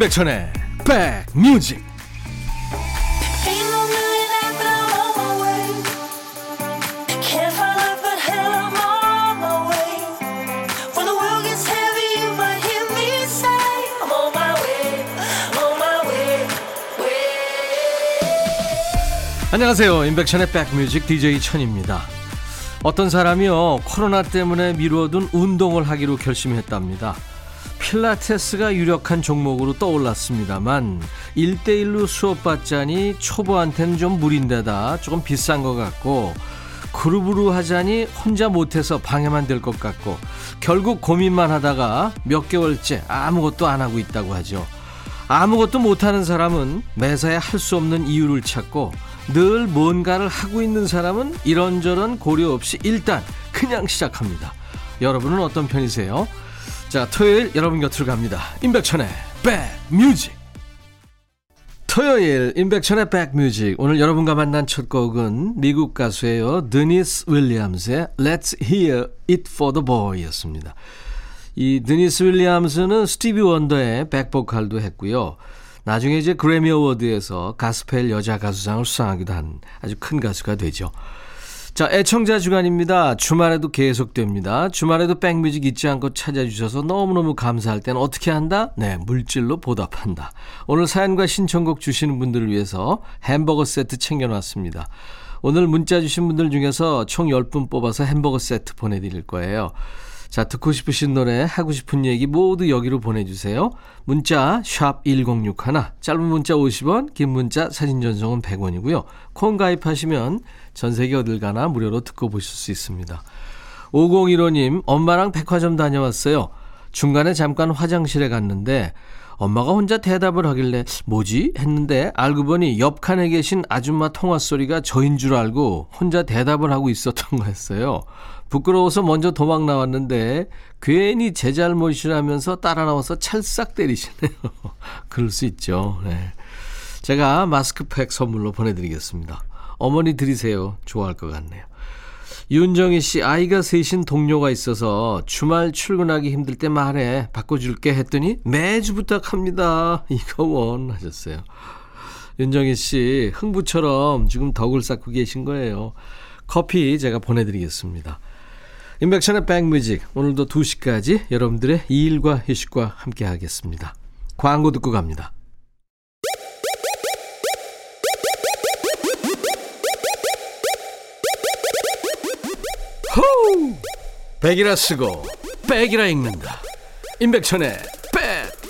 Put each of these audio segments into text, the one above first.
임백천의 백뮤직. 안녕하세요. 임백천의 백뮤직 DJ 천입니다. 어떤 사람이요 코로나 때문에 미루어둔 운동을 하기로 결심했답니다 필라테스가 유력한 종목으로 떠올랐습니다만 1대1로 수업받자니 초보한테는 좀 무린데다 조금 비싼 것 같고 그룹으로 하자니 혼자 못해서 방해만 될 것 같고 결국 고민만 하다가 몇 개월째 아무것도 안 하고 있다고 하죠. 아무것도 못하는 사람은 매사에 할 수 없는 이유를 찾고 늘 뭔가를 하고 있는 사람은 이런저런 고려 없이 일단 그냥 시작합니다. 여러분은 어떤 편이세요? 자, 토요일 여러분 곁으로 갑니다. 임백천의 백뮤직. 토요일 임백천의 백뮤직. 오늘 여러분과 만난 첫 곡은 미국 가수예요. 드니스 윌리엄스의 Let's Hear It for the Boy였습니다. 이 드니스 윌리엄스는 스티비 원더의 백보컬도 했고요. 나중에 이제 그래미 어워드에서 가스펠 여자 가수상을 수상하기도 한 아주 큰 가수가 되죠. 자, 애청자 주간입니다. 주말에도 계속됩니다. 주말에도 백뮤직 잊지 않고 찾아주셔서 너무너무 감사할 때는 어떻게 한다? 네, 물질로 보답한다. 오늘 사연과 신청곡 주시는 분들을 위해서 햄버거 세트 챙겨놨습니다. 오늘 문자 주신 분들 중에서 총 10분 뽑아서 햄버거 세트 보내드릴 거예요. 자, 듣고 싶으신 노래, 하고 싶은 얘기 모두 여기로 보내주세요. 문자, 샵 1061, 짧은 문자 50원, 긴 문자, 사진 전송은 100원이고요. 콩 가입하시면 전 세계 어딜 가나 무료로 듣고 보실 수 있습니다. 5015님, 엄마랑 백화점 다녀왔어요. 중간에 잠깐 화장실에 갔는데, 엄마가 혼자 대답을 하길래 뭐지? 했는데 알고 보니 옆 칸에 계신 아줌마 통화 소리가 저인 줄 알고 혼자 대답을 하고 있었던 거였어요. 부끄러워서 먼저 도망 나왔는데 괜히 제 잘못이라면서 따라 나와서 찰싹 때리시네요. 그럴 수 있죠. 네. 제가 마스크팩 선물로 보내드리겠습니다. 어머니 드리세요. 좋아할 것 같네요. 윤정희 씨, 아이가 셋인 동료가 있어서 주말 출근하기 힘들 때 말해. 바꿔줄게 했더니 매주 부탁합니다. 이거 원 하셨어요. 윤정희 씨, 흥부처럼 지금 덕을 쌓고 계신 거예요. 커피 제가 보내드리겠습니다. 인백션의 백뮤직 오늘도 2시까지 여러분들의 일과 휴식과 함께 하겠습니다. 광고 듣고 갑니다. 호우! 백이라 쓰고 백이라 읽는다. 임백천의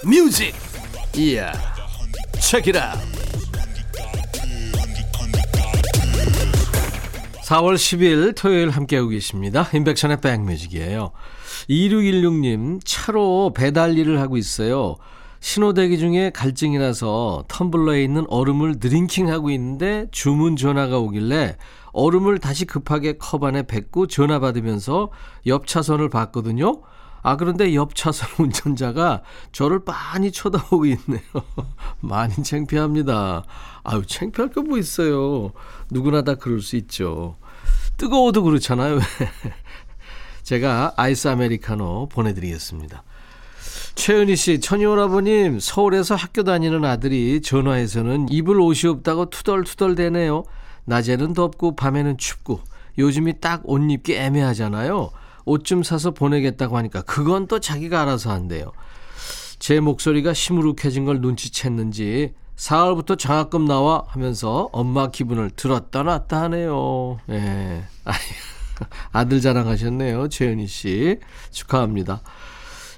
백뮤직 이야 체키라 4월 10일 토요일 함께하고 계십니다. 인백션의 백뮤직이에요. 2616님, 차로 배달 일을 하고 있어요. 신호대기 중에 갈증이 나서 텀블러에 있는 얼음을 드링킹하고 있는데 주문 전화가 오길래 얼음을 다시 급하게 컵 안에 뱉고 전화 받으면서 옆 차선을 봤거든요. 아, 그런데 옆 차선 운전자가 저를 많이 쳐다보고 있네요. 많이 창피합니다. 아유, 창피할 거 뭐 있어요. 누구나 다 그럴 수 있죠. 뜨거워도 그렇잖아요. 제가 아이스 아메리카노 보내드리겠습니다. 최은희 씨, 천이오라버님, 서울에서 학교 다니는 아들이 전화해서는 입을 옷이 없다고 투덜투덜 대네요. 낮에는 덥고 밤에는 춥고 요즘이 딱 옷 입기 애매하잖아요. 옷 좀 사서 보내겠다고 하니까 그건 또 자기가 알아서 한대요. 제 목소리가 시무룩해진 걸 눈치챘는지 사흘부터 장학금 나와 하면서 엄마 기분을 들었다 놨다 하네요. 예. 아들 자랑하셨네요. 최은희 씨. 축하합니다.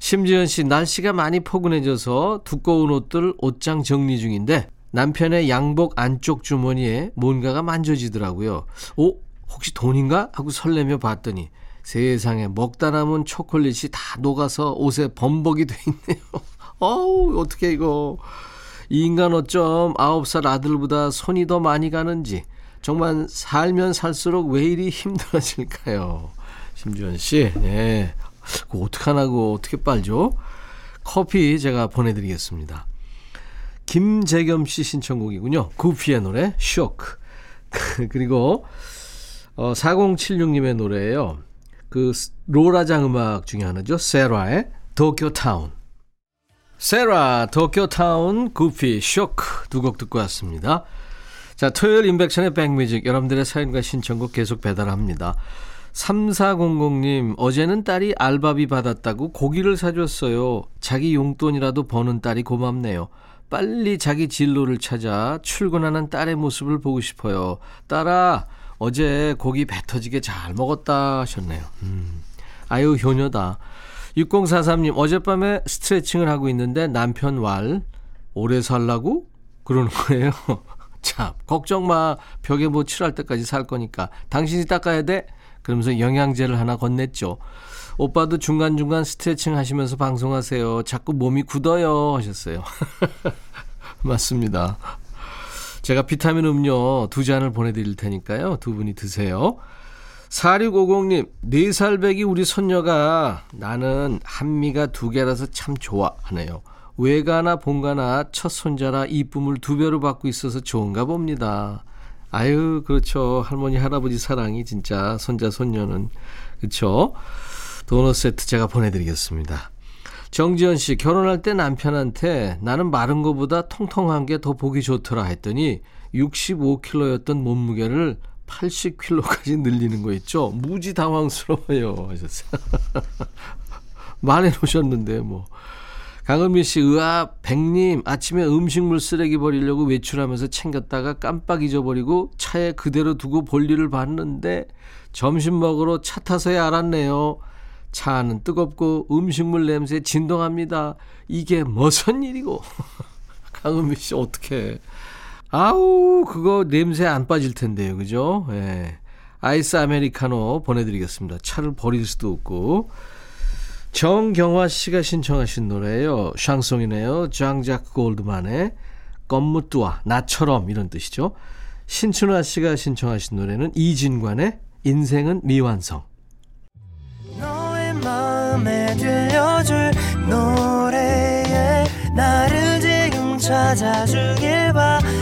심지현 씨, 날씨가 많이 포근해져서 두꺼운 옷들 옷장 정리 중인데 남편의 양복 안쪽 주머니에 뭔가가 만져지더라고요. 오, 혹시 돈인가? 하고 설레며 봤더니 세상에 먹다 남은 초콜릿이 다 녹아서 옷에 범벅이 돼 있네요. 어우, 어떻게 이거. 이 인간 어쩜 아홉 살 아들보다 손이 더 많이 가는지 정말 살면 살수록 왜 이리 힘들어질까요? 심주현 씨, 예. 그 어떡하나고 어떻게 빨죠? 커피 제가 보내드리겠습니다. 김재겸 씨 신청곡이군요. 구피의 노래, 쇼크. 그리고, 어, 4076님의 노래예요. 그, 로라장 음악 중에 하나죠. 세라의 도쿄 타운. 세라, 도쿄타운, 구피, 쇼크 두 곡 듣고 왔습니다. 자, 토요일 임백천의 백뮤직 여러분들의 사연과 신청곡 계속 배달합니다. 3400님, 어제는 딸이 알바비 받았다고 고기를 사줬어요. 자기 용돈이라도 버는 딸이 고맙네요. 빨리 자기 진로를 찾아 출근하는 딸의 모습을 보고 싶어요. 딸아, 어제 고기 배 터지게 잘 먹었다 하셨네요. 음, 아유, 효녀다. 6043님, 어젯밤에 스트레칭을 하고 있는데 남편 왈, 오래 살라고? 그러는 거예요. 참, 걱정 마. 벽에 뭐 칠할 때까지 살 거니까. 당신이 닦아야 돼? 그러면서 영양제를 하나 건넸죠. 오빠도 중간중간 스트레칭 하시면서 방송하세요. 자꾸 몸이 굳어요. 하셨어요. 맞습니다. 제가 비타민 음료 두 잔을 보내드릴 테니까요. 두 분이 드세요. 4650님, 4살 배기 우리 손녀가 나는 한미가 두 개라서 참 좋아 하네요. 외가나 본가나 첫 손자라 이쁨을 두 배로 받고 있어서 좋은가 봅니다. 아유, 그렇죠. 할머니, 할아버지 사랑이 진짜 손자, 손녀는. 그렇죠. 도넛 세트 제가 보내드리겠습니다. 정지현 씨, 결혼할 때 남편한테 나는 마른 거보다 통통한 게 더 보기 좋더라 했더니 65kg였던 몸무게를 80kg까지 늘리는 거 있죠? 무지 당황스러워요. 하셨어요. 말해 놓으셨는데, 뭐. 강은미 씨, 으아, 백님, 아침에 음식물 쓰레기 버리려고 외출하면서 챙겼다가 깜빡 잊어버리고 차에 그대로 두고 볼일을 봤는데 점심 먹으러 차 타서야 알았네요. 차 안은 뜨겁고 음식물 냄새 진동합니다. 이게 무슨 일이고. 강은미 씨, 어떡해. 아우, 그거 냄새 안 빠질 텐데요. 그죠? 예. 아이스 아메리카노 보내드리겠습니다. 차를 버릴 수도 없고. 정경화 씨가 신청하신 노래예요. 샹송이네요. 장작 골드만의 껌무뚜와 나처럼 이런 뜻이죠. 신춘화 씨가 신청하신 노래는 이진관의 인생은 미완성. 찾아주길 바래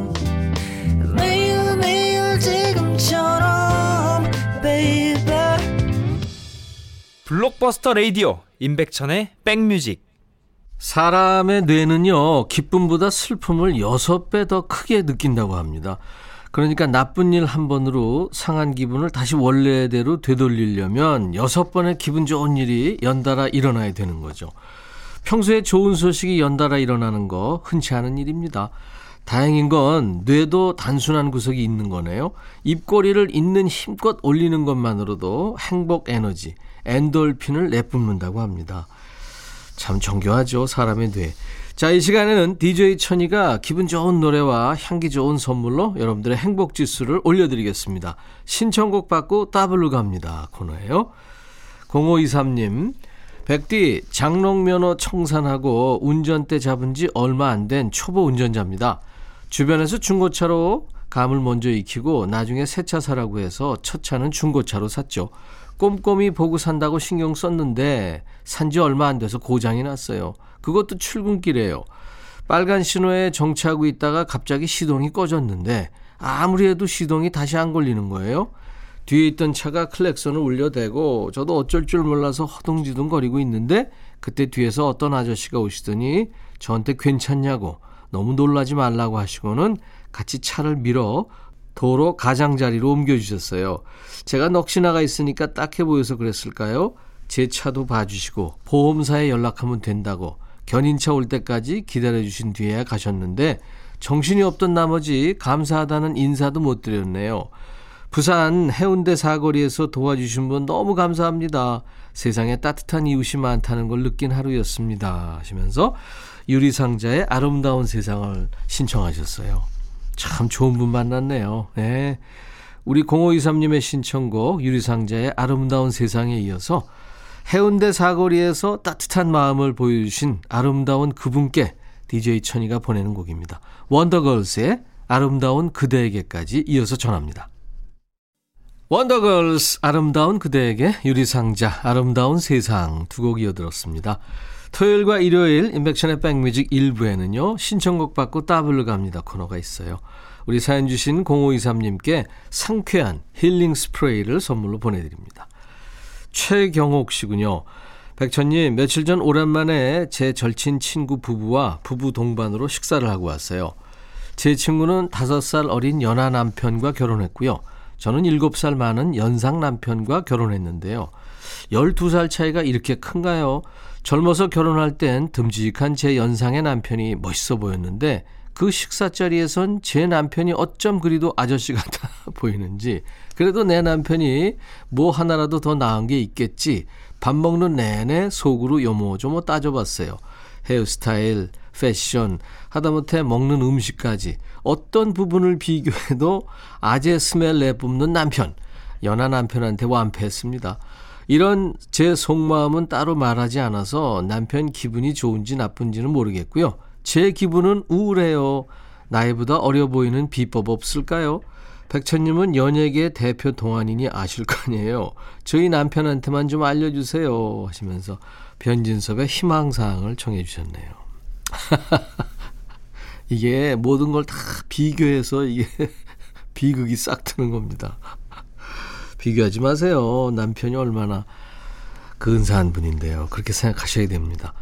블록버스터 레이디오 임백천의 백뮤직 사람의 뇌는요, 기쁨보다 슬픔을 6배 더 크게 느낀다고 합니다. 그러니까 나쁜 일 한 번으로 상한 기분을 다시 원래대로 되돌리려면 6번의 기분 좋은 일이 연달아 일어나야 되는 거죠. 평소에 좋은 소식이 연달아 일어나는 거 흔치 않은 일입니다. 다행인 건 뇌도 단순한 구석이 있는 거네요. 입꼬리를 있는 힘껏 올리는 것만으로도 행복 에너지, 엔돌핀을 내뿜는다고 합니다. 참 정교하죠. 사람의 뇌. 자, 이 시간에는 DJ 천이가 기분 좋은 노래와 향기 좋은 선물로 여러분들의 행복 지수를 올려드리겠습니다. 신청곡 받고 따블로 갑니다. 코너예요. 0523님, 백디 장롱면허 청산하고 운전대 잡은 지 얼마 안 된 초보 운전자입니다. 주변에서 중고차로 감을 먼저 익히고 나중에 새 차 사라고 해서 첫 차는 중고차로 샀죠. 꼼꼼히 보고 산다고 신경 썼는데 산 지 얼마 안 돼서 고장이 났어요. 그것도 출근길에요. 빨간 신호에 정차하고 있다가 갑자기 시동이 꺼졌는데 아무리 해도 시동이 다시 안 걸리는 거예요. 뒤에 있던 차가 클렉선을 울려대고 저도 어쩔 줄 몰라서 허둥지둥 거리고 있는데 그때 뒤에서 어떤 아저씨가 오시더니 저한테 괜찮냐고 너무 놀라지 말라고 하시고는 같이 차를 밀어 도로 가장자리로 옮겨주셨어요. 제가 넋이 나가 있으니까 딱해 보여서 그랬을까요? 제 차도 봐주시고 보험사에 연락하면 된다고 견인차 올 때까지 기다려주신 뒤에 가셨는데 정신이 없던 나머지 감사하다는 인사도 못 드렸네요. 부산 해운대 사거리에서 도와주신 분 너무 감사합니다. 세상에 따뜻한 이웃이 많다는 걸 느낀 하루였습니다. 하시면서 유리상자의 아름다운 세상을 신청하셨어요. 참 좋은 분 만났네요. 네. 우리 0523님의 신청곡 유리상자의 아름다운 세상에 이어서 해운대 사거리에서 따뜻한 마음을 보여주신 아름다운 그분께 DJ 천이가 보내는 곡입니다. 원더걸스의 아름다운 그대에게까지 이어서 전합니다. 원더걸스 아름다운 그대에게 유리상자 아름다운 세상 두 곡 이어들었습니다. 토요일과 일요일 인백션의 백뮤직 1부에는요. 신청곡 받고 따블로 갑니다 코너가 있어요. 우리 사연 주신 0523님께 상쾌한 힐링 스프레이를 선물로 보내드립니다. 최경옥 씨군요. 백천님, 며칠 전 오랜만에 제 절친 친구 부부와 부부 동반으로 식사를 하고 왔어요. 제 친구는 5살 어린 연하 남편과 결혼했고요. 저는 7살 많은 연상 남편과 결혼했는데요. 12살 차이가 이렇게 큰가요? 젊어서 결혼할 땐 듬직한 제 연상의 남편이 멋있어 보였는데 그 식사 자리에선 제 남편이 어쩜 그리도 아저씨 같아 보이는지 그래도 내 남편이 뭐 하나라도 더 나은 게 있겠지 밥 먹는 내내 속으로 요모조모 따져봤어요. 헤어스타일, 패션, 하다못해 먹는 음식까지 어떤 부분을 비교해도 아재 스멜 내뿜는 남편, 연하 남편한테 완패했습니다. 이런 제 속마음은 따로 말하지 않아서 남편 기분이 좋은지 나쁜지는 모르겠고요. 제 기분은 우울해요. 나이보다 어려 보이는 비법 없을까요? 백천님은 연예계 대표 동안이니 아실 거 아니에요. 저희 남편한테만 좀 알려주세요. 하시면서 변진섭의 희망사항을 청해 주셨네요. 이게 모든 걸 다 비교해서 이게 비극이 싹 트는 겁니다. 비교하지 마세요. 남편이 얼마나 근사한 분인데요. 그렇게 생각하셔야 됩니다.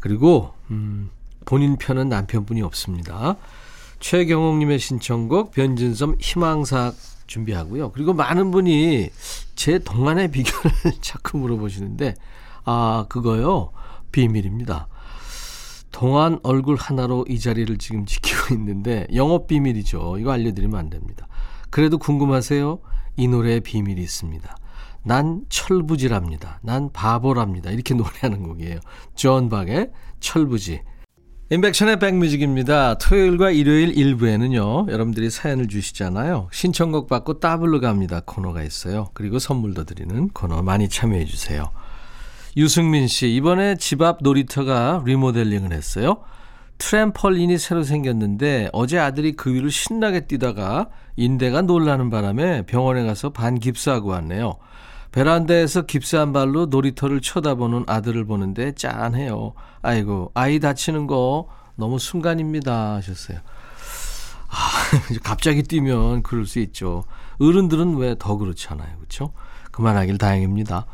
그리고 음, 본인 편은 남편분이 없습니다. 최경옥님의 신청곡 변진섭 희망사 준비하고요. 그리고 많은 분이 제 동안의 비결을 자꾸 물어보시는데 아 그거요 비밀입니다. 동안 얼굴 하나로 이 자리를 지금 지키고 있는데 영업 비밀이죠. 이거 알려드리면 안 됩니다. 그래도 궁금하세요? 이 노래의 비밀이 있습니다. 난 철부지랍니다. 난 바보랍니다. 이렇게 노래하는 곡이에요. 존 박의 철부지. 임백천의 백뮤직입니다. 토요일과 일요일 일부에는요, 여러분들이 사연을 주시잖아요. 신청곡 받고 따블로 갑니다. 코너가 있어요. 그리고 선물도 드리는 코너 많이 참여해 주세요. 유승민 씨, 이번에 집 앞 놀이터가 리모델링을 했어요. 트램펄린이 새로 생겼는데 어제 아들이 그 위를 신나게 뛰다가 인대가 놀라는 바람에 병원에 가서 반 깁스하고 왔네요. 베란다에서 깁스한 발로 놀이터를 쳐다보는 아들을 보는데 짠해요. 아이고, 아이 다치는 거 너무 순간입니다. 하셨어요. 아, 갑자기 뛰면 그럴 수 있죠. 어른들은 왜 더 그렇잖아요. 그렇죠? 그만하길 다행입니다.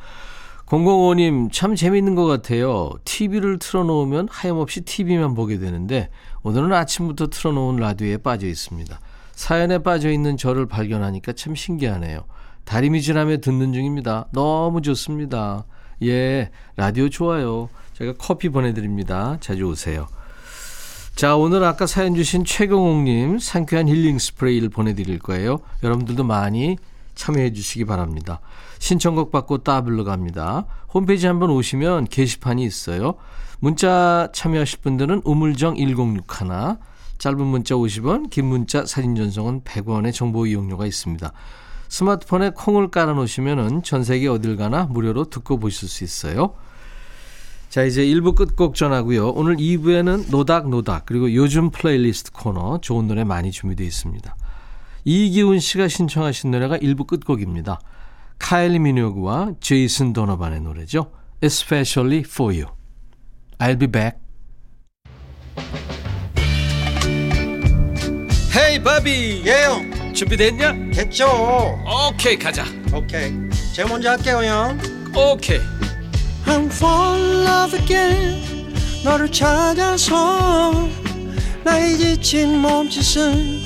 005님, 참 재밌는 것 같아요. TV를 틀어놓으면 하염없이 TV만 보게 되는데, 오늘은 아침부터 틀어놓은 라디오에 빠져 있습니다. 사연에 빠져 있는 저를 발견하니까 참 신기하네요. 다리미 지나며 듣는 중입니다. 너무 좋습니다. 예, 라디오 좋아요. 제가 커피 보내드립니다. 자주 오세요. 자, 오늘 아까 사연 주신 최경옥님 상쾌한 힐링 스프레이를 보내드릴 거예요. 여러분들도 많이 참여해 주시기 바랍니다. 신청곡 받고 따블로 갑니다. 홈페이지 한번 오시면 게시판이 있어요. 문자 참여하실 분들은 우물정 1061 짧은 문자 50원, 긴 문자 사진 전송은 100원의 정보 이용료가 있습니다. 스마트폰에 콩을 깔아 놓으시면 전 세계 어딜 가나 무료로 듣고 보실 수 있어요. 자, 이제 1부 끝곡 전하고요. 오늘 2부에는 노닥노닥 그리고 요즘 플레이리스트 코너 좋은 노래 많이 준비되어 있습니다. 이기훈 씨가 신청하신 노래가 1부 끝곡입니다. 카일리 미노그와 제이슨 도너반의 노래죠. Especially for you. I'll be back. 헤이 바비 예영 준비됐냐? 됐죠 오케이 가자 오케이 제가 먼저 할게요 형 오케이 I'm fall in love again 너를 찾아서 나의 지친 몸짓은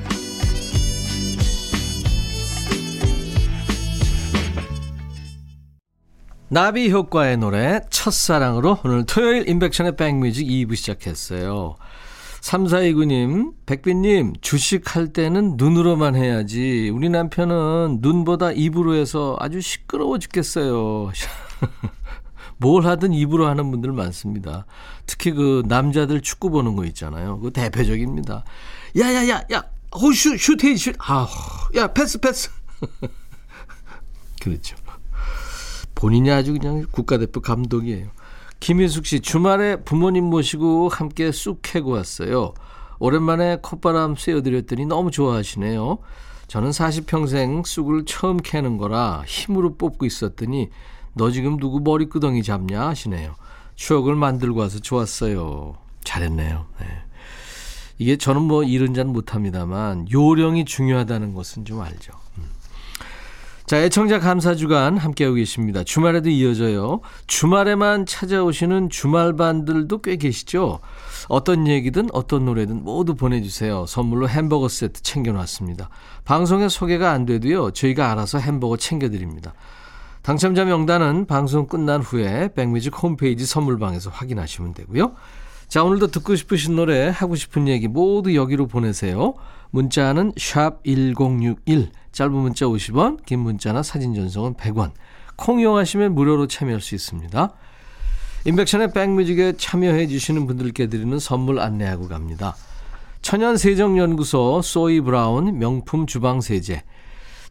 나비 효과의 노래 첫사랑으로 오늘 토요일 인백션의 백뮤직 2부 시작했어요. 3429님, 백빈님, 주식할 때는 눈으로만 해야지. 우리 남편은 눈보다 입으로 해서 아주 시끄러워 죽겠어요. 뭘 하든 입으로 하는 분들 많습니다. 특히 그 남자들 축구 보는 거 있잖아요. 그 대표적입니다. 야 야 야 야, 호슛 슛해 슛. 아, 야 패스 패스. 그렇죠. 본인이 아주 그냥 국가대표 감독이에요. 김인숙 씨 주말에 부모님 모시고 함께 쑥 캐고 왔어요. 오랜만에 콧바람 쐬어드렸더니 너무 좋아하시네요. 저는 40평생 쑥을 처음 캐는 거라 힘으로 뽑고 있었더니 너 지금 누구 머리끄덩이 잡냐 하시네요. 추억을 만들고 와서 좋았어요. 잘했네요. 네. 이게 저는 뭐 이런 잔 못합니다만 요령이 중요하다는 것은 좀 알죠. 음. 자, 애청자 감사 주간 함께하고 계십니다. 주말에도 이어져요. 주말에만 찾아오시는 주말반들도 꽤 계시죠? 어떤 얘기든 어떤 노래든 모두 보내주세요. 선물로 햄버거 세트 챙겨놨습니다. 방송에 소개가 안 돼도요. 저희가 알아서 햄버거 챙겨드립니다. 당첨자 명단은 방송 끝난 후에 백뮤직 홈페이지 선물방에서 확인하시면 되고요. 자, 오늘도 듣고 싶으신 노래, 하고 싶은 얘기 모두 여기로 보내세요. 문자는 샵 1061, 짧은 문자 50원, 긴 문자나 사진 전송은 100원. 콩 이용하시면 무료로 참여할 수 있습니다. 임백천의 백뮤직에 참여해 주시는 분들께 드리는 선물 안내하고 갑니다. 천연세정연구소 소이 브라운 명품 주방세제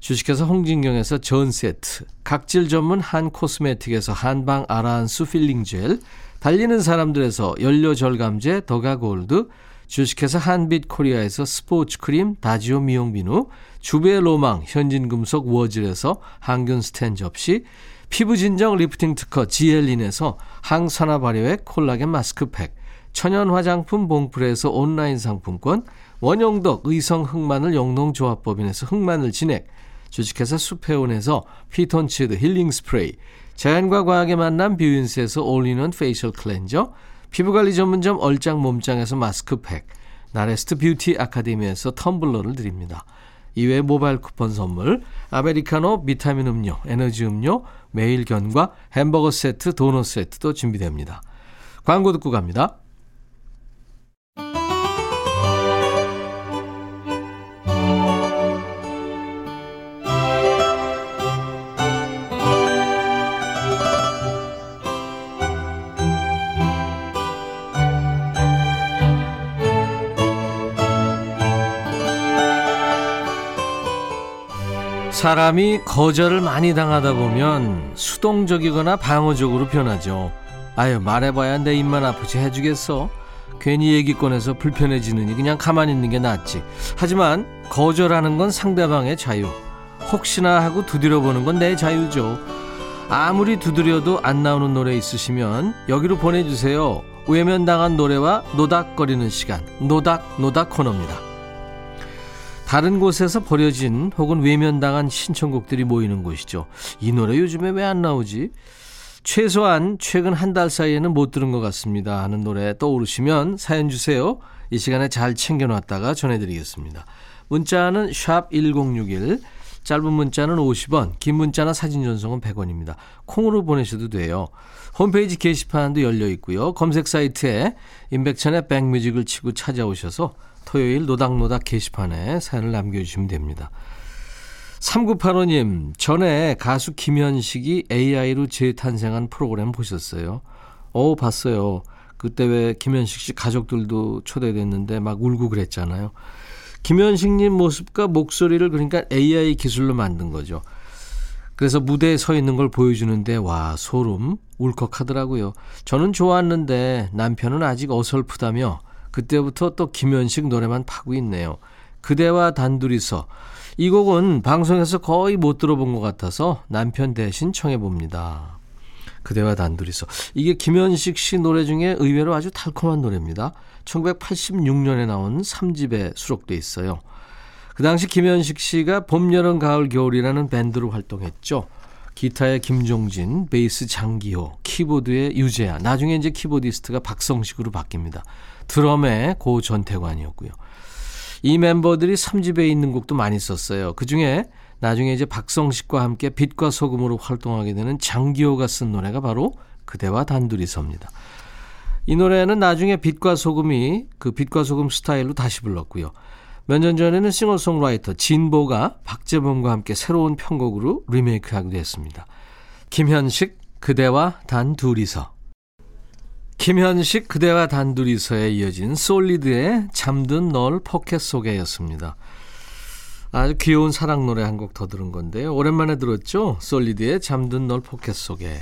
주식회사 홍진경에서 전 세트 각질 전문 한 코스메틱에서 한방 아라한수 필링 젤 달리는 사람들에서 연료절감제 더가골드 주식회사 한빛코리아에서 스포츠크림 다지오 미용비누 주베로망 현진금속 워즐에서 항균 스텐 접시 피부진정 리프팅 특허 지엘린에서 항산화 발효액 콜라겐 마스크팩, 천연 화장품 봉프레에서 온라인 상품권, 원용덕 의성 흑마늘 영농조합법인에서 흑마늘 진액, 주식회사 수페온에서 피톤치드 힐링 스프레이, 자연과 과학의 만남 뷰인스에서 올리는 페이셜 클렌저, 피부관리 전문점 얼짱 몸짱에서 마스크팩, 나레스트 뷰티 아카데미에서 텀블러를 드립니다. 이외에 모바일 쿠폰 선물, 아메리카노, 비타민 음료, 에너지 음료, 매일 견과 햄버거 세트, 도넛 세트도 준비됩니다. 광고 듣고 갑니다. 사람이 거절을 많이 당하다 보면 수동적이거나 방어적으로 변하죠. 아유, 말해봐야 내 입만 아프지 해주겠어. 괜히 얘기 꺼내서 불편해지느니 그냥 가만히 있는 게 낫지. 하지만 거절하는 건 상대방의 자유. 혹시나 하고 두드려보는 건 내 자유죠. 아무리 두드려도 안 나오는 노래 있으시면 여기로 보내주세요. 외면당한 노래와 노닥거리는 시간. 노닥노닥 노닥 코너입니다. 다른 곳에서 버려진 혹은 외면당한 신청곡들이 모이는 곳이죠. 이 노래 요즘에 왜 안 나오지? 최소한 최근 한 달 사이에는 못 들은 것 같습니다 하는 노래 떠오르시면 사연 주세요. 이 시간에 잘 챙겨놨다가 전해드리겠습니다. 문자는 샵 1061, 짧은 문자는 50원, 긴 문자나 사진 전송은 100원입니다. 콩으로 보내셔도 돼요. 홈페이지 게시판도 열려 있고요. 검색 사이트에 임백천의 백뮤직을 치고 찾아오셔서 토요일 노닥노닥 게시판에 사연을 남겨주시면 됩니다. 3985님, 전에 가수 김현식이 AI로 재탄생한 프로그램 보셨어요? 어, 봤어요. 그때 왜 김현식 씨 가족들도 초대됐는데 막 울고 그랬잖아요. 김현식님 모습과 목소리를 그러니까 AI 기술로 만든 거죠. 그래서 무대에 서 있는 걸 보여주는데 와 소름 울컥하더라고요. 저는 좋았는데 남편은 아직 어설프다며 그때부터 또 김현식 노래만 파고 있네요. 그대와 단둘이서 이 곡은 방송에서 거의 못 들어본 것 같아서 남편 대신 청해 봅니다. 그대와 단둘이서 이게 김현식 씨 노래 중에 의외로 아주 달콤한 노래입니다. 1986년에 나온 3집에 수록돼 있어요. 그 당시 김현식 씨가 봄, 여름, 가을, 겨울이라는 밴드로 활동했죠. 기타의 김종진, 베이스 장기호, 키보드의 유재하, 나중에 이제 키보디스트가 박성식으로 바뀝니다. 드럼의 고 전태관이었고요. 이 멤버들이 3집에 있는 곡도 많이 썼어요. 그 중에 나중에 이제 박성식과 함께 빛과 소금으로 활동하게 되는 장기호가 쓴 노래가 바로 그대와 단둘이 섭니다. 이 노래는 나중에 빛과 소금이 그 빛과 소금 스타일로 다시 불렀고요. 몇 년 전에는 싱어송라이터 진보가 박재범과 함께 새로운 편곡으로 리메이크하기도 했습니다. 김현식 그대와 단 둘이서 김현식 그대와 단둘이서에 이어진 솔리드의 잠든 널 포켓 속에였습니다. 아주 귀여운 사랑 노래 한 곡 더 들은 건데요. 오랜만에 들었죠? 솔리드의 잠든 널 포켓 속에.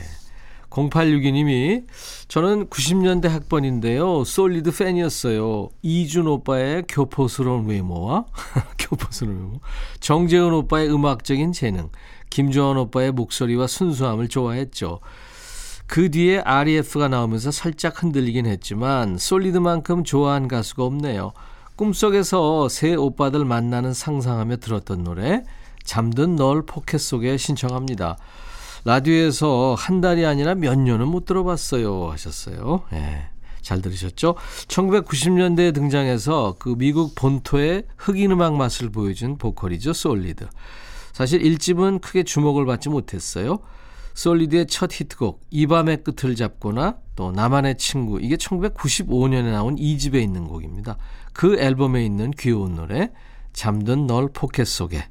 0862님이 저는 90년대 학번인데요. 솔리드 팬이었어요. 이준 오빠의 교포스러운 외모와 교포스러운 외모, 정재훈 오빠의 음악적인 재능, 김조한 오빠의 목소리와 순수함을 좋아했죠. 그 뒤에 REF가 나오면서 살짝 흔들리긴 했지만 솔리드만큼 좋아한 가수가 없네요. 꿈속에서 세 오빠들 만나는 상상하며 들었던 노래 잠든 널 포켓 속에 신청합니다. 라디오에서 한 달이 아니라 몇 년은 못 들어봤어요 하셨어요. 예. 잘 들으셨죠? 1990년대에 등장해서 그 미국 본토의 흑인 음악 맛을 보여준 보컬이죠. 솔리드. 사실 1집은 크게 주목을 받지 못했어요. 솔리드의 첫 히트곡 이 밤의 끝을 잡고 또 나만의 친구 이게 1995년에 나온 2집에 있는 곡입니다. 그 앨범에 있는 귀여운 노래 잠든 널 포켓 속에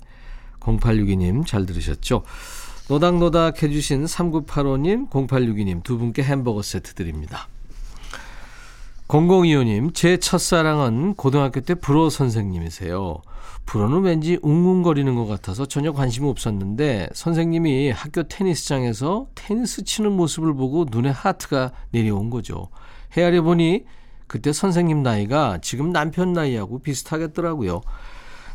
0862님 잘 들으셨죠? 노닥노닥 해주신 3985님 0862님 두 분께 햄버거 세트 드립니다. 0025님, 제 첫사랑은 고등학교 때 불어 선생님이세요. 불어는 왠지 웅웅거리는 것 같아서 전혀 관심 없었는데 선생님이 학교 테니스장에서 테니스 치는 모습을 보고 눈에 하트가 내려온 거죠. 헤아려 보니 그때 선생님 나이가 지금 남편 나이하고 비슷하겠더라고요.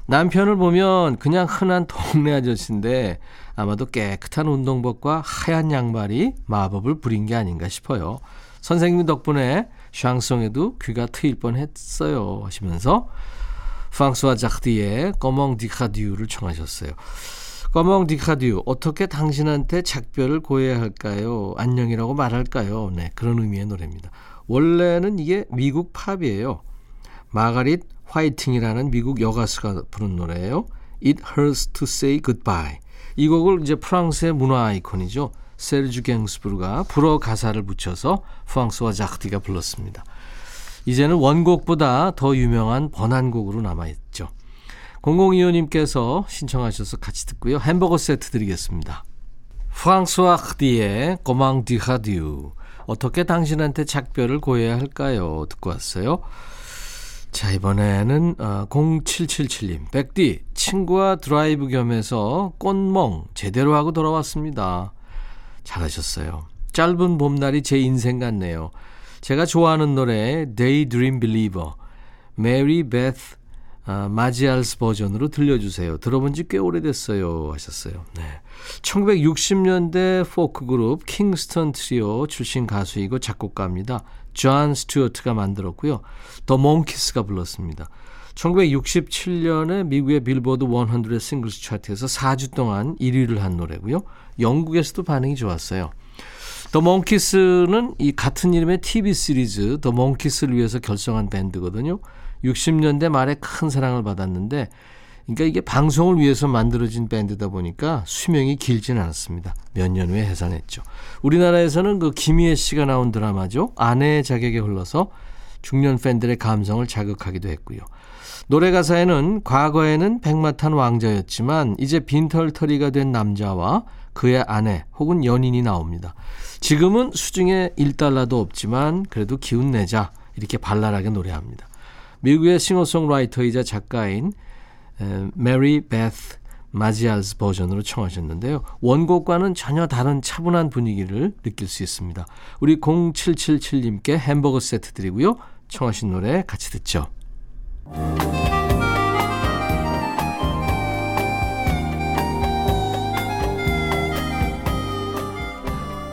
남편을 보면 그냥 흔한 동네 아저씨인데 아마도 깨끗한 운동복과 하얀 양말이 마법을 부린 게 아닌가 싶어요. 선생님 덕분에 샹송에도 귀가 트일 뻔했어요 하시면서 프랑스와즈 아르디의 Comment te dire adieu를 청하셨어요. Comment te dire adieu 어떻게 당신한테 작별을 고해야 할까요? 안녕이라고 말할까요? 네 그런 의미의 노래입니다. 원래는 이게 미국 팝이에요. 마가릿 화이팅이라는 미국 여가수가 부른 노래예요. It Hurts to Say Goodbye. 이 곡을 이제 프랑스의 문화 아이콘이죠. 세르주 갱스부르가 불어 가사를 붙여서 프랑스와즈 아르디가 불렀습니다. 이제는 원곡보다 더 유명한 번안곡으로 남아있죠. 0025님께서 신청하셔서 같이 듣고요. 햄버거 세트 드리겠습니다. 프랑스와 크디의 꼬망 디하듀 어떻게 당신한테 작별을 고해야 할까요? 듣고 왔어요. 자, 이번에는 0777님. 어, 백디, 친구와 드라이브 겸해서 꽃멍 제대로 하고 돌아왔습니다. 잘하셨어요. 짧은 봄날이 제 인생 같네요. 제가 좋아하는 노래 Daydream Believer, Mary Beth 아, 마지알스 버전으로 들려주세요. 들어본 지 꽤 오래됐어요. 하셨어요. 네. 1960년대 포크 그룹 킹스턴 트리오 출신 가수이고 작곡가입니다. 존 스튜어트가 만들었고요. 더 몽키스가 불렀습니다. 1967년에 미국의 빌보드 100 singles 차트에서 4주 동안 1위를 한 노래고요. 영국에서도 반응이 좋았어요. 더 몽키스는 이 같은 이름의 TV 시리즈 더 몽키스를 위해서 결성한 밴드거든요. 60년대 말에 큰 사랑을 받았는데 그러니까 이게 방송을 위해서 만들어진 밴드다 보니까 수명이 길지는 않았습니다. 몇 년 후에 해산했죠. 우리나라에서는 그 김희애 씨가 나온 드라마죠. 아내의 자격에 흘러서 중년 팬들의 감성을 자극하기도 했고요. 노래 가사에는 과거에는 백마탄 왕자였지만 이제 빈털터리가 된 남자와 그의 아내 혹은 연인이 나옵니다. 지금은 수중에 1달러도 없지만 그래도 기운 내자 이렇게 발랄하게 노래합니다. 미국의 싱어송라이터이자 작가인 메리 베스 마지알스 버전으로 청하셨는데요. 원곡과는 전혀 다른 차분한 분위기를 느낄 수 있습니다. 우리 0777님께 햄버거 세트 드리고요. 청하신 노래 같이 듣죠.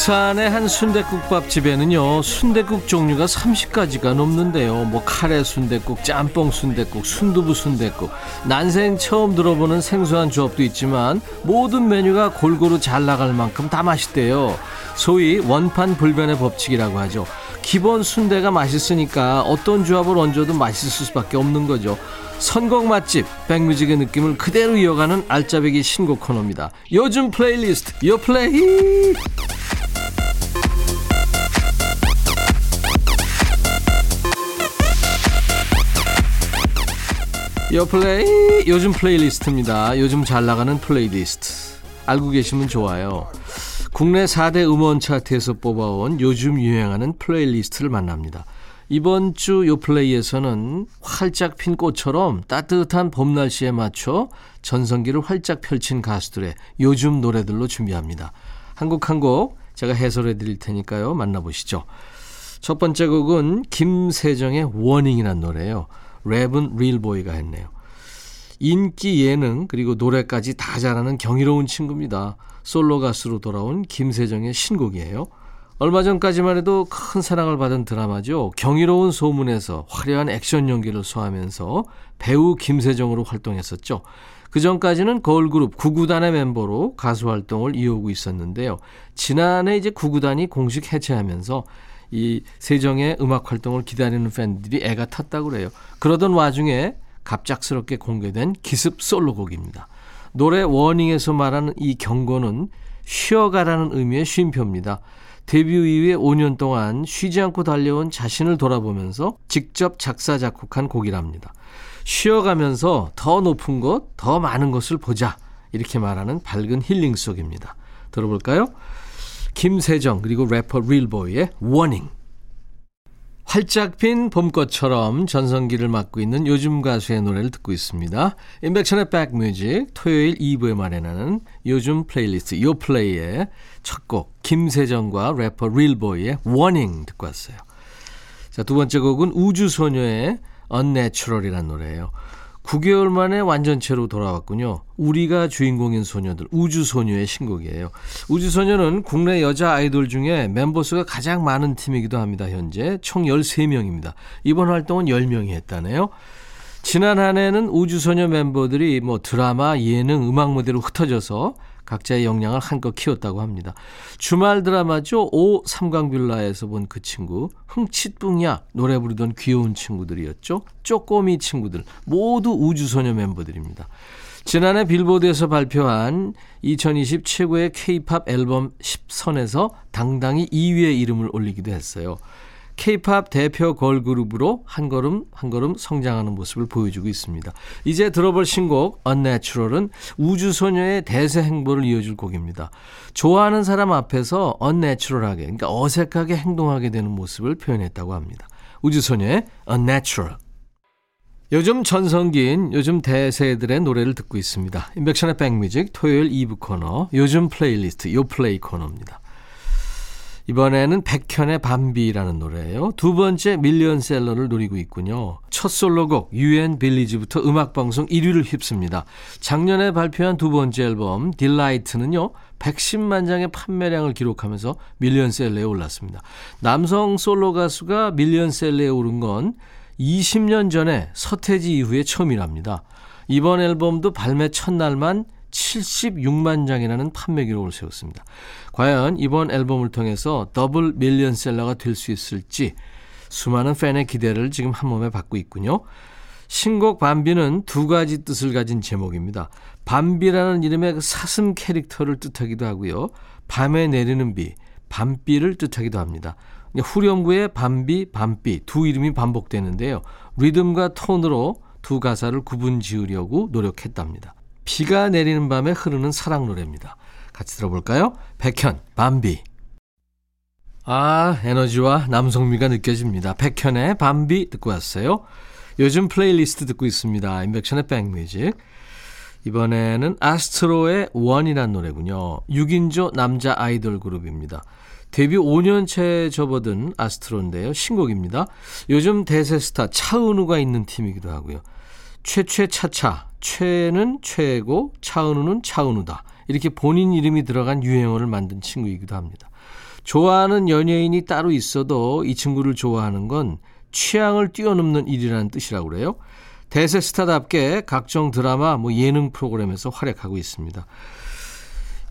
부산의 한 순대국밥 집에는요 순대국 종류가 30가지가 넘는데요. 뭐 카레 순대국 짬뽕 순대국 순두부 순대국. 난생 처음 들어보는 생소한 조합도 있지만 모든 메뉴가 골고루 잘 나갈 만큼 다 맛있대요. 소위 원판 불변의 법칙이라고 하죠. 기본 순대가 맛있으니까 어떤 조합을 얹어도 맛있을 수밖에 없는 거죠. 선곡 맛집 백뮤직의 느낌을 그대로 이어가는 알짜배기 신곡 코너입니다. 요즘 플레이리스트 요플레이 요플레이 요즘 플레이리스트입니다. 요즘 잘 나가는 플레이리스트 알고 계시면 좋아요. 국내 4대 음원 차트에서 뽑아온 요즘 유행하는 플레이리스트를 만납니다. 이번 주 요플레이에서는 활짝 핀 꽃처럼 따뜻한 봄 날씨에 맞춰 전성기를 활짝 펼친 가수들의 요즘 노래들로 준비합니다. 한 곡 한 곡 제가 해설해 드릴 테니까요. 만나보시죠. 첫 번째 곡은 김세정의 Warning이란 노래예요. 랩은 릴보이가 했네요. 인기 예능 그리고 노래까지 다 잘하는 경이로운 친구입니다. 솔로 가수로 돌아온 김세정의 신곡이에요. 얼마 전까지만 해도 큰 사랑을 받은 드라마죠. 경이로운 소문에서 화려한 액션 연기를 소화하면서 배우 김세정으로 활동했었죠. 그 전까지는 걸그룹 구구단의 멤버로 가수 활동을 이어오고 있었는데요. 지난해 이제 구구단이 공식 해체하면서 이 세정의 음악 활동을 기다리는 팬들이 애가 탔다고 그래요. 그러던 와중에 갑작스럽게 공개된 기습 솔로곡입니다. 노래 워닝에서 말하는 이 경고는 쉬어가라는 의미의 쉼표입니다. 데뷔 이후에 5년 동안 쉬지 않고 달려온 자신을 돌아보면서 직접 작사, 작곡한 곡이랍니다. 쉬어가면서 더 높은 것, 더 많은 것을 보자. 이렇게 말하는 밝은 힐링 속입니다. 들어볼까요? 김세정 그리고 래퍼 릴보이의 Warning 활짝 핀 봄꽃처럼 전성기를 맞고 있는 요즘 가수의 노래를 듣고 있습니다. 임백천의 백뮤직 토요일 2부에 마련하는 요즘 플레이리스트 요플레이의 첫 곡 김세정과 래퍼 릴보이의 Warning 듣고 왔어요. 자, 두 번째 곡은 우주소녀의 Unnatural이라는 노래예요. 9개월 만에 완전체로 돌아왔군요. 우리가 주인공인 소녀들, 우주소녀의 신곡이에요. 우주소녀는 국내 여자 아이돌 중에 멤버 수가 가장 많은 팀이기도 합니다. 현재 총 13명입니다. 이번 활동은 10명이 했다네요. 지난 한 해는 우주소녀 멤버들이 뭐 드라마, 예능, 음악 무대로 흩어져서 각자의 역량을 한껏 키웠다고 합니다. 주말 드라마죠. 오 삼광빌라에서 본 그 친구 흥칫뿡이야 노래 부르던 귀여운 친구들이었죠. 쪼꼬미 친구들 모두 우주소녀 멤버들입니다. 지난해 빌보드에서 발표한 2020 최고의 K-팝 앨범 10선에서 당당히 2위의 이름을 올리기도 했어요. 케이팝 대표 걸그룹으로 한 걸음 한 걸음 성장하는 모습을 보여주고 있습니다. 이제 들어볼 신곡 Unnatural은 우주소녀의 대세 행보를 이어줄 곡입니다. 좋아하는 사람 앞에서 unnatural하게 그러니까 어색하게 행동하게 되는 모습을 표현했다고 합니다. 우주소녀의 Unnatural 요즘 전성기인 요즘 대세들의 노래를 듣고 있습니다. 임백천의 백뮤직 토요일 2부 코너 요즘 플레이리스트 요플레이 코너입니다. 이번에는 백현의 밤비라는 노래예요. 두 번째 밀리언셀러를 노리고 있군요. 첫 솔로곡 UN Village부터 음악방송 1위를 휩씁니다. 작년에 발표한 두 번째 앨범 Delight는요. 110만 장의 판매량을 기록하면서 밀리언셀러에 올랐습니다. 남성 솔로 가수가 밀리언셀러에 오른 건 20년 전에 서태지 이후에 처음이랍니다. 이번 앨범도 발매 첫날만 76만 장이라는 판매 기록을 세웠습니다. 과연 이번 앨범을 통해서 더블 밀리언셀러가 될 수 있을지 수많은 팬의 기대를 지금 한 몸에 받고 있군요. 신곡 밤비는 두 가지 뜻을 가진 제목입니다. 밤비라는 이름의 그 사슴 캐릭터를 뜻하기도 하고요. 밤에 내리는 비, 밤비를 뜻하기도 합니다. 후렴구의 밤비, 밤비 두 이름이 반복되는데요. 리듬과 톤으로 두 가사를 구분 지으려고 노력했답니다. 비가 내리는 밤에 흐르는 사랑 노래입니다. 같이 들어볼까요? 백현, 밤비. 아, 에너지와 남성미가 느껴집니다. 백현의 밤비 듣고 왔어요. 요즘 플레이리스트 듣고 있습니다. 임백천의 백뮤직. 이번에는 아스트로의 원이라는 노래군요. 6인조 남자 아이돌 그룹입니다. 데뷔 5년째 접어든 아스트로인데요. 신곡입니다. 요즘 대세 스타 차은우가 있는 팀이기도 하고요. 최최차차, 최는 최고, 차은우는 차은우다. 이렇게 본인 이름이 들어간 유행어를 만든 친구이기도 합니다. 좋아하는 연예인이 따로 있어도 이 친구를 좋아하는 건 취향을 뛰어넘는 일이라는 뜻이라고 그래요. 대세 스타답게 각종 드라마, 뭐 예능 프로그램에서 활약하고 있습니다.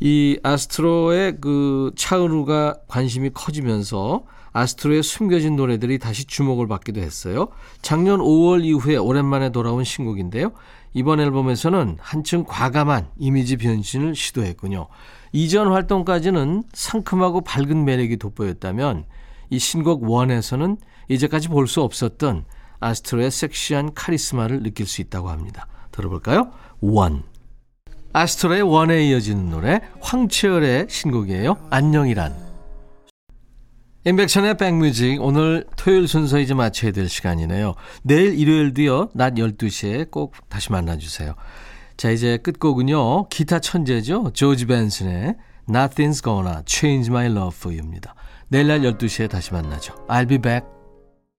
이 아스트로의 그 차은우가 관심이 커지면서 아스트로의 숨겨진 노래들이 다시 주목을 받기도 했어요. 작년 5월 이후에 오랜만에 돌아온 신곡인데요. 이번 앨범에서는 한층 과감한 이미지 변신을 시도했군요. 이전 활동까지는 상큼하고 밝은 매력이 돋보였다면 이 신곡 1에서는 이제까지 볼 수 없었던 아스트로의 섹시한 카리스마를 느낄 수 있다고 합니다. 들어볼까요? 1. 아스트로의 원에 이어지는 노래 황채열의 신곡이에요. 안녕이란. 인백션의 백뮤직 오늘 토요일 순서 이제 마쳐야 될 시간이네요. 내일 일요일도요. 낮 12시에 꼭 다시 만나주세요. 자 이제 끝곡은요. 기타 천재죠. 조지 벤슨의 Nothing's Gonna Change My Love For You입니다. 내일 날 12시에 다시 만나죠. I'll be back.